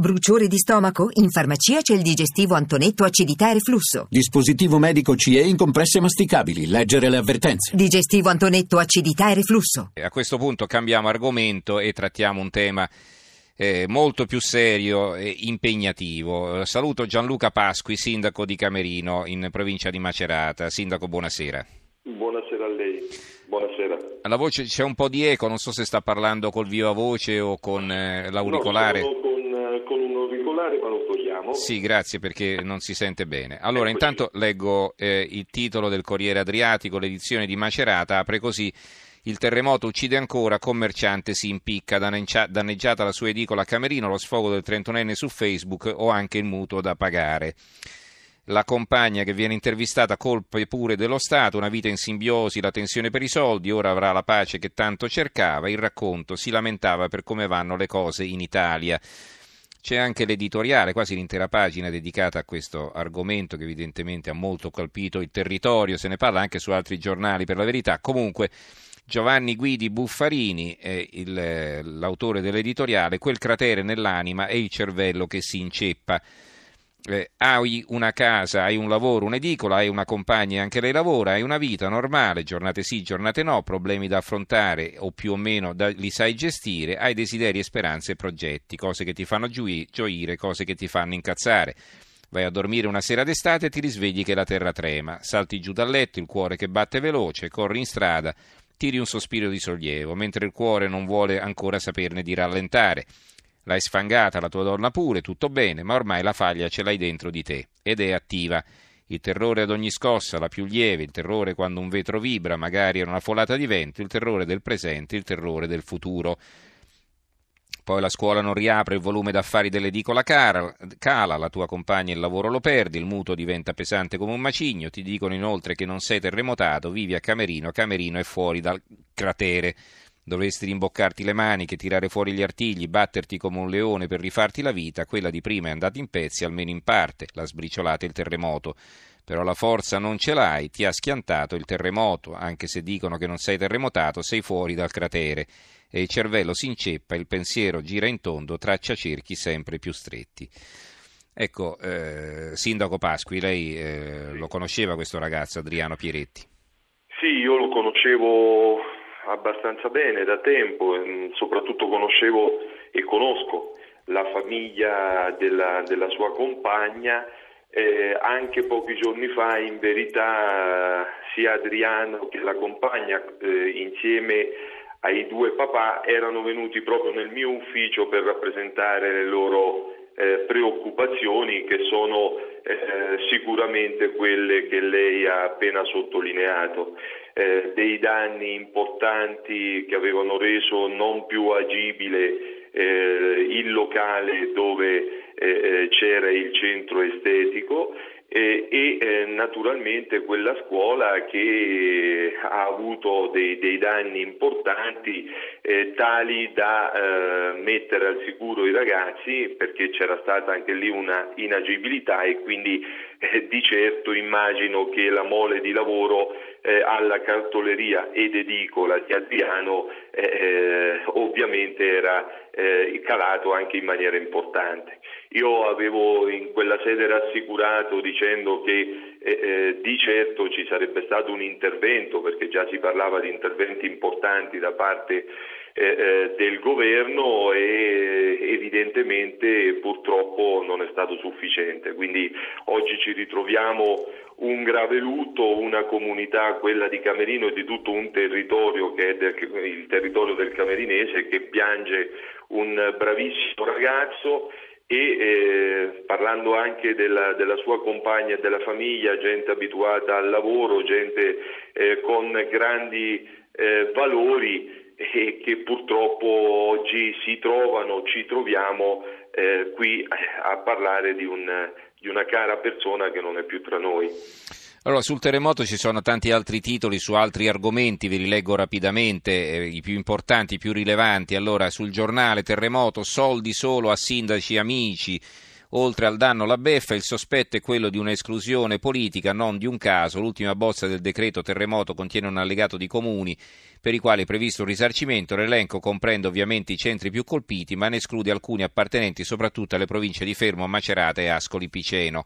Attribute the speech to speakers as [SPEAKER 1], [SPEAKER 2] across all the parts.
[SPEAKER 1] Bruciore di stomaco? In farmacia c'è il digestivo Antonetto acidità e reflusso.
[SPEAKER 2] Dispositivo medico CE in compresse masticabili. Leggere le avvertenze.
[SPEAKER 1] Digestivo Antonetto acidità e reflusso.
[SPEAKER 3] A questo punto cambiamo argomento e trattiamo un tema eh, molto più serio e impegnativo. Saluto Gianluca Pasqui, sindaco di Camerino in provincia di Macerata. Sindaco, buonasera.
[SPEAKER 4] Buonasera a lei. Buonasera.
[SPEAKER 3] Alla voce c'è un po' di eco, non so se sta parlando col viva voce o con eh, l'auricolare.
[SPEAKER 4] No, con, un auricolare, ma lo togliamo.
[SPEAKER 3] Sì, grazie perché non si sente bene. Allora, intanto leggo eh, il titolo del Corriere Adriatico, l'edizione di Macerata apre così. Il terremoto uccide ancora, commerciante si impicca, danneggiata la sua edicola a Camerino, lo sfogo del trentunenne su Facebook o anche il mutuo da pagare la compagna che viene intervistata colpe pure dello Stato, una vita in simbiosi, la tensione per i soldi, ora avrà la pace che tanto cercava, il racconto si lamentava per come vanno le cose in Italia. C'è anche l'editoriale, quasi l'intera pagina dedicata a questo argomento che evidentemente ha molto colpito il territorio, se ne parla anche su altri giornali per la verità. Comunque Giovanni Guidi Buffarini è il, l'autore dell'editoriale, quel cratere nell'anima è il cervello che si inceppa eh, hai una casa, hai un lavoro, un'edicola, hai una compagna e anche lei lavora, hai una vita normale, giornate sì, giornate no, problemi da affrontare o più o meno da, li sai gestire, hai desideri speranze e progetti, cose che ti fanno gioire, cose che ti fanno incazzare. Vai a dormire una sera d'estate e ti risvegli che la terra trema, salti giù dal letto, il cuore che batte veloce, corri in strada, tiri un sospiro di sollievo, mentre il cuore non vuole ancora saperne di rallentare. L'hai sfangata la tua donna pure, tutto bene, ma ormai la faglia ce l'hai dentro di te ed è attiva. Il terrore ad ogni scossa, la più lieve, il terrore quando un vetro vibra, magari è una folata di vento, il terrore del presente, il terrore del futuro. Poi la scuola non riapre, il volume d'affari dell'edicola cala, la tua compagna il lavoro lo perdi, il mutuo diventa pesante come un macigno, ti dicono inoltre che non sei terremotato, vivi a Camerino, Camerino è fuori dal cratere. Dovresti rimboccarti le maniche, tirare fuori gli artigli, batterti come un leone per rifarti la vita, quella di prima è andata in pezzi, almeno in parte, l'ha sbriciolata il terremoto. Però la forza non ce l'hai, ti ha schiantato il terremoto, anche se dicono che non sei terremotato, sei fuori dal cratere. E il cervello si inceppa, il pensiero gira in tondo, traccia cerchi sempre più stretti. Ecco, eh, Sindaco Pasqui, lei eh, lo conosceva questo ragazzo, Adriano Pieretti?
[SPEAKER 4] Sì, io lo conoscevo abbastanza bene da tempo, mm, soprattutto conoscevo e conosco la famiglia della, della sua compagna. Eh, anche pochi giorni fa in verità sia Adriano che la compagna eh, insieme ai due papà erano venuti proprio nel mio ufficio per rappresentare le loro eh, preoccupazioni che sono eh, sicuramente quelle che lei ha appena sottolineato eh, dei danni importanti che avevano reso non più agibile eh, il locale dove eh, eh c'era il centro estetico e, e naturalmente quella scuola che ha avuto dei, dei danni importanti eh, tali da eh, mettere al sicuro i ragazzi perché c'era stata anche lì una inagibilità e quindi eh, di certo immagino che la mole di lavoro eh, alla cartoleria ed edicola di Adriano eh, ovviamente era calato anche in maniera importante. Io avevo in quella sede rassicurato dicendo che eh, di certo ci sarebbe stato un intervento, perché già si parlava di interventi importanti da parte eh, eh del governo e evidentemente purtroppo non è stato sufficiente. Quindi oggi ci ritroviamo un grave lutto, una comunità, quella di Camerino e di tutto un territorio che è del, il territorio del Camerinese che piange un bravissimo ragazzo e eh, parlando anche della, della, sua compagna e della famiglia, gente abituata al lavoro, gente eh, con grandi eh, valori e che purtroppo oggi si trovano, ci troviamo eh, qui a parlare di, un, di una cara persona che non è più tra noi.
[SPEAKER 3] Allora, sul terremoto ci sono tanti altri titoli su altri argomenti, ve li leggo rapidamente, eh, i più importanti, i più rilevanti. Allora, sul giornale terremoto, soldi solo a sindaci amici, Oltre al danno la beffa, il sospetto è quello di un'esclusione politica, non di un caso. L'ultima bozza del decreto terremoto contiene un allegato di comuni per i quali è previsto un risarcimento. L'elenco comprende ovviamente i centri più colpiti, ma ne esclude alcuni appartenenti soprattutto alle province di Fermo, Macerata e Ascoli Piceno.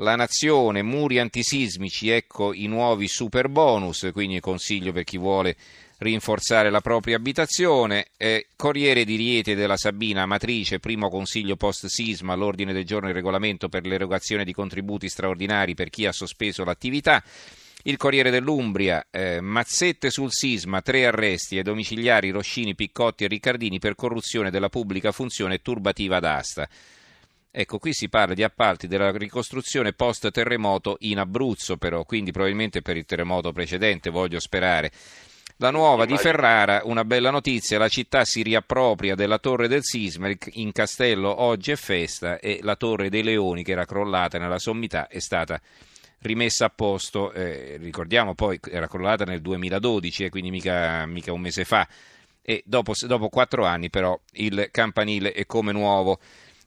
[SPEAKER 3] La nazione, muri antisismici, ecco i nuovi super bonus, quindi consiglio per chi vuole rinforzare la propria abitazione. Eh, Corriere di Riete della Sabina Amatrice, primo consiglio post sisma, all'ordine del giorno il regolamento per l'erogazione di contributi straordinari per chi ha sospeso l'attività. Il Corriere dell'Umbria, eh, mazzette sul sisma, tre arresti ai domiciliari Roscini, Piccotti e Riccardini per corruzione della pubblica funzione e turbativa d'asta. Ecco, qui si parla di appalti della ricostruzione post terremoto in Abruzzo, però, quindi probabilmente per il terremoto precedente, voglio sperare. La nuova di Ferrara, una bella notizia, la città si riappropria della torre del sisma, in castello oggi è festa e la torre dei leoni che era crollata nella sommità è stata rimessa a posto, eh, ricordiamo poi era crollata nel 2012 e eh, quindi mica, mica, un mese fa e dopo, dopo quattro anni però il campanile è come nuovo.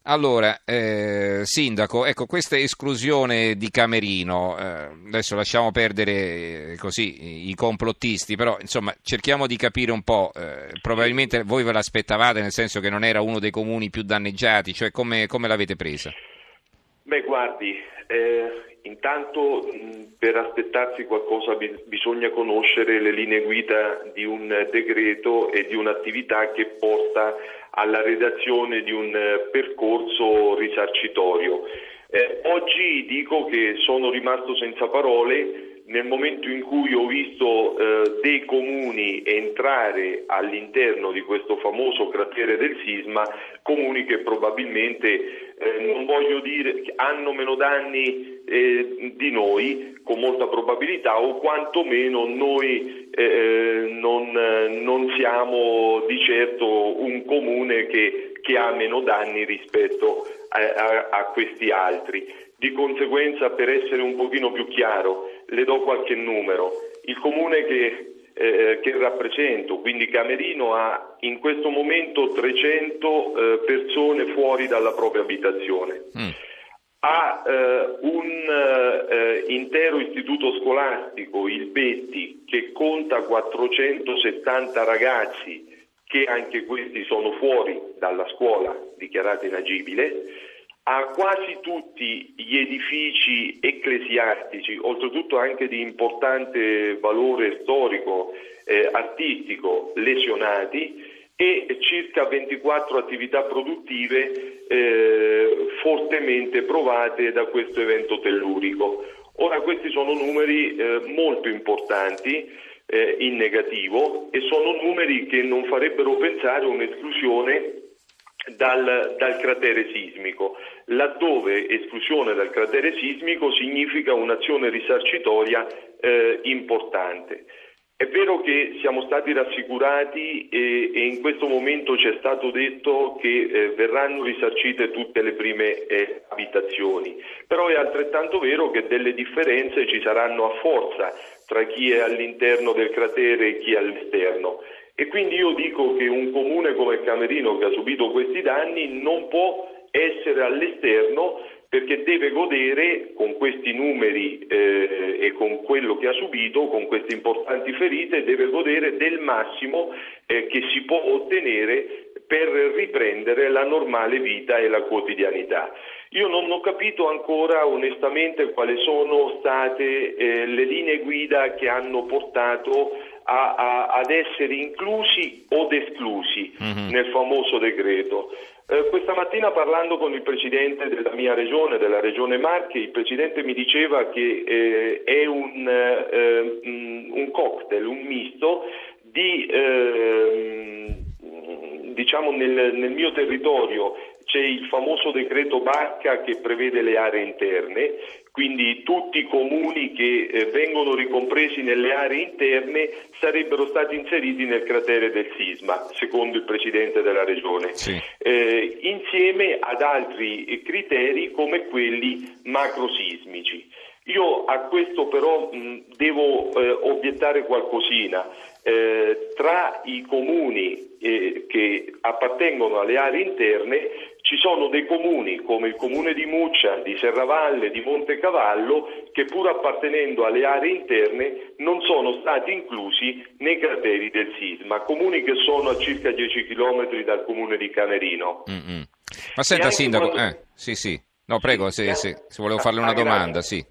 [SPEAKER 3] Allora, eh, Sindaco, ecco, questa esclusione di Camerino, eh, adesso lasciamo perdere eh, così i complottisti, però insomma cerchiamo di capire un po', eh, probabilmente voi ve l'aspettavate nel senso che non era uno dei comuni più danneggiati, cioè come, come l'avete presa?
[SPEAKER 4] Beh, guardi, eh, intanto mh, per aspettarsi qualcosa bi- bisogna conoscere le linee guida di un decreto e di un'attività che porta alla redazione di un eh, percorso risarcitorio. Eh, oggi dico che sono rimasto senza parole nel momento in cui ho visto eh, dei comuni entrare all'interno di questo famoso cratere del sisma, comuni che probabilmente, eh, non voglio dire, hanno meno danni eh, di noi, con molta probabilità, o quantomeno noi eh, non, non, siamo di certo un comune che, che ha meno danni rispetto a, a, a questi altri. Di conseguenza, per essere un pochino più chiaro, le do qualche numero. Il comune che, eh, che rappresento, quindi Camerino, ha in questo momento 300 eh, persone fuori dalla propria abitazione. Mm. Ha eh, un eh, intero istituto scolastico, il Betti, che conta 470 ragazzi che anche questi sono fuori dalla scuola dichiarata inagibile a quasi tutti gli edifici ecclesiastici, oltretutto anche di importante valore storico, eh, artistico, lesionati e circa 24 attività produttive eh, fortemente provate da questo evento tellurico. Ora questi sono numeri eh, molto importanti eh, in negativo e sono numeri che non farebbero pensare a un'esclusione dal, dal, cratere sismico, laddove esclusione dal cratere sismico significa un'azione risarcitoria eh, importante. È vero che siamo stati rassicurati e, e, in questo momento ci è stato detto che eh, verranno risarcite tutte le prime eh, abitazioni, però è altrettanto vero che delle differenze ci saranno a forza tra chi è all'interno del cratere e chi è all'esterno. E quindi io dico che un comune come Camerino che ha subito questi danni non può essere all'esterno perché deve godere con questi numeri eh, e con quello che ha subito, con queste importanti ferite, deve godere del massimo eh, che si può ottenere per riprendere la normale vita e la quotidianità. Io non ho capito ancora onestamente quali sono state eh, le linee guida che hanno portato a, a, ad essere inclusi o esclusi mm-hmm. nel famoso decreto. Eh, questa mattina parlando con il presidente della mia regione, della regione Marche, il presidente mi diceva che eh, è un, eh, un, cocktail, un misto di ehm, diciamo nel, nel mio territorio c'è il famoso decreto Bacca che prevede le aree interne, quindi tutti i comuni che eh, vengono ricompresi nelle aree interne sarebbero stati inseriti nel cratere del sisma, secondo il Presidente della Regione, sì. eh, insieme ad altri criteri come quelli macrosismici. Io a questo però mh, devo eh, obiettare qualcosina. Eh, tra i comuni eh, che appartengono alle aree interne ci sono dei comuni come il comune di Muccia, di Serravalle, di Montecavallo che pur appartenendo alle aree interne non sono stati inclusi nei crateri del sisma, comuni che sono a circa 10 km dal comune di Camerino.
[SPEAKER 3] Mm-hmm. Ma senta Sindaco, quando... eh, sì sì, no prego se, se, se volevo farle una domanda, sì.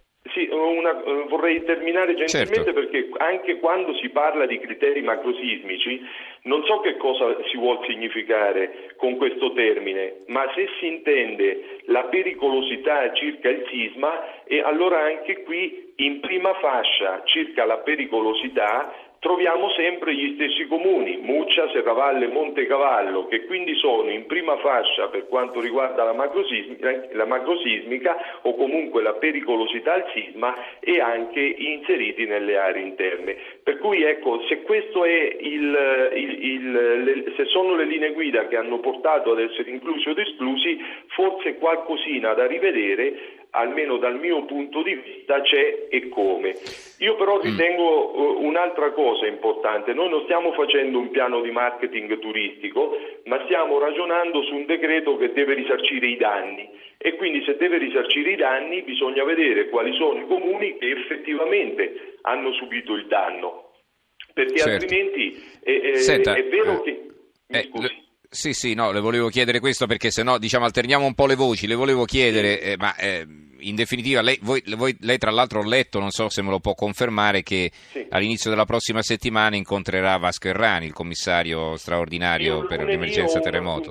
[SPEAKER 4] Una, eh, vorrei terminare gentilmente certo. perché anche quando si parla di criteri macrosismici non so che cosa si vuol significare con questo termine, ma se si intende la pericolosità circa il sisma, e allora anche qui in prima fascia circa la pericolosità troviamo sempre gli stessi comuni, Muccia, Serravalle, Montecavallo, che quindi sono in prima fascia per quanto riguarda la macrosismica, la macrosismica o comunque la pericolosità al sisma e anche inseriti nelle aree interne. Per cui ecco, se, il, il, il, le, se sono le linee guida che hanno portato ad essere inclusi o esclusi, qualcosina da rivedere almeno dal mio punto di vista, c'è e come. Io però mm. ritengo uh, un'altra cosa importante, noi non stiamo facendo un piano di marketing turistico, ma stiamo ragionando su un decreto che deve risarcire i danni e quindi se deve risarcire i danni bisogna vedere quali sono i comuni che effettivamente hanno subito il danno, perché certo. altrimenti è, è,
[SPEAKER 3] Senta,
[SPEAKER 4] è vero eh, che...
[SPEAKER 3] Sì, sì, no, le volevo chiedere questo perché se no, diciamo, alterniamo un po' le voci. Le volevo chiedere, eh, ma eh, in definitiva, lei, voi, voi, lei, tra l'altro ho letto, non so se me lo può confermare, che sì. all'inizio della prossima settimana incontrerà Vasco Errani, il commissario straordinario per l'emergenza terremoto.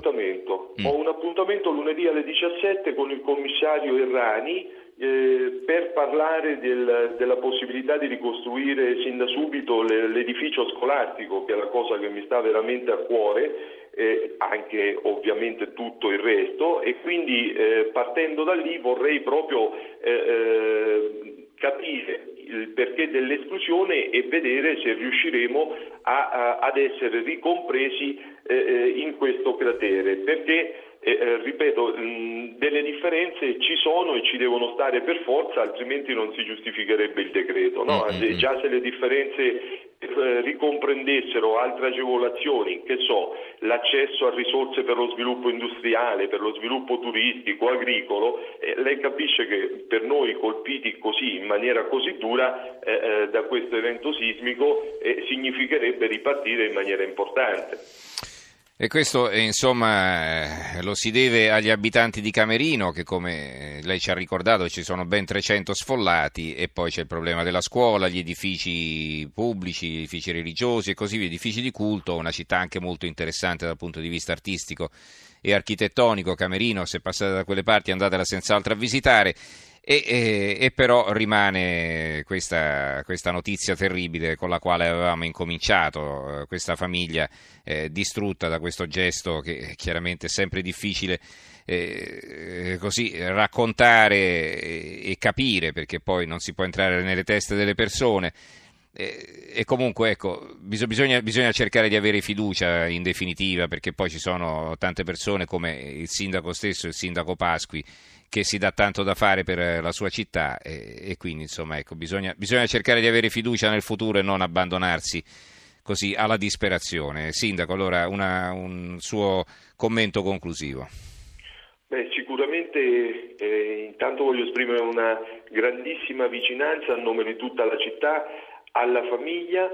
[SPEAKER 4] Mm. Ho un appuntamento lunedì alle 17 con il commissario Errani eh, per parlare del, della possibilità di ricostruire sin da subito l'edificio scolastico, che è la cosa che mi sta veramente a cuore, eh, anche ovviamente tutto il resto e quindi eh, partendo da lì vorrei proprio eh, eh, capire il perché dell'esclusione e vedere se riusciremo a, a, ad essere ricompresi eh, eh, in questo cratere. Perché eh, ripeto, mh, delle differenze ci sono e ci devono stare per forza, altrimenti non si giustificherebbe il decreto. No? Mm-hmm. Già se le differenze eh, ricomprendessero altre agevolazioni, che so, l'accesso a risorse per lo sviluppo industriale, per lo sviluppo turistico, agricolo, eh, lei capisce che per noi colpiti così, in maniera così dura eh, eh da questo evento sismico, eh, significherebbe ripartire in maniera importante.
[SPEAKER 3] E questo eh, insomma eh, lo si deve agli abitanti di Camerino che come lei ci ha ricordato ci sono ben 300 sfollati e poi c'è il problema della scuola, gli edifici pubblici, gli edifici religiosi e così via, edifici di culto, una città anche molto interessante dal punto di vista artistico e architettonico. Camerino, se passate da quelle parti andatela senz'altro a visitare. E, e, e, però rimane questa, questa, notizia terribile con la quale avevamo incominciato, eh, questa famiglia eh, distrutta da questo gesto che chiaramente è sempre difficile eh, così, raccontare e, e, capire, perché poi non si può entrare nelle teste delle persone. E comunque ecco, bisogna, bisogna, cercare di avere fiducia in definitiva perché poi ci sono tante persone come il sindaco stesso, il sindaco Pasqui, che si dà tanto da fare per la sua città e, e quindi insomma ecco, bisogna, bisogna, cercare di avere fiducia nel futuro e non abbandonarsi così alla disperazione. Sindaco, allora una, un suo commento conclusivo.
[SPEAKER 4] Beh, sicuramente eh, intanto voglio esprimere una grandissima vicinanza a nome di tutta la città alla famiglia.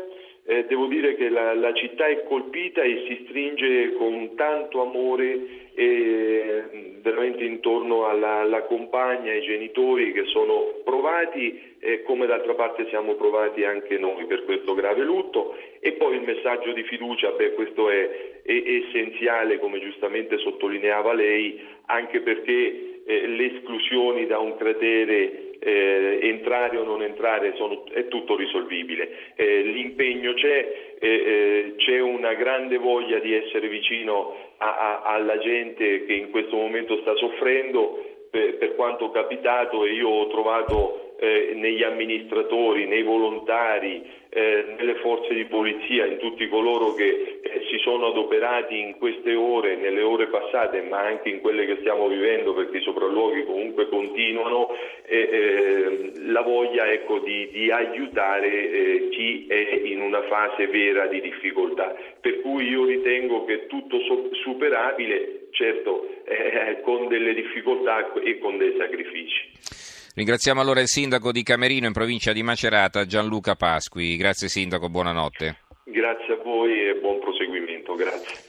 [SPEAKER 4] Eh, devo dire che la, la, città è colpita e si stringe con tanto amore e veramente intorno alla, alla, compagna, ai genitori che sono provati e come d'altra parte siamo provati anche noi per questo grave lutto e poi il messaggio di fiducia, beh questo è, è essenziale come giustamente sottolineava lei anche perché eh, le esclusioni da un cratere eh, entrare o non entrare sono, è tutto risolvibile. Eh, l'impegno c'è, eh, eh, c'è una grande voglia di essere vicino a, a, alla gente che in questo momento sta soffrendo per, per quanto capitato e io ho trovato eh, negli amministratori, nei volontari, eh, nelle forze di polizia, in tutti coloro che eh, si sono adoperati in queste ore, nelle ore passate, ma anche in quelle che stiamo vivendo, perché i sopralluoghi comunque continuano, eh, la voglia ecco, di, di, aiutare eh, chi è in una fase vera di difficoltà. Per cui io ritengo che tutto so- superabile certo eh, con delle difficoltà e con dei sacrifici.
[SPEAKER 3] Ringraziamo allora il sindaco di Camerino in provincia di Macerata, Gianluca Pasqui. Grazie sindaco, buonanotte.
[SPEAKER 4] Grazie a voi e buon proseguimento. Grazie.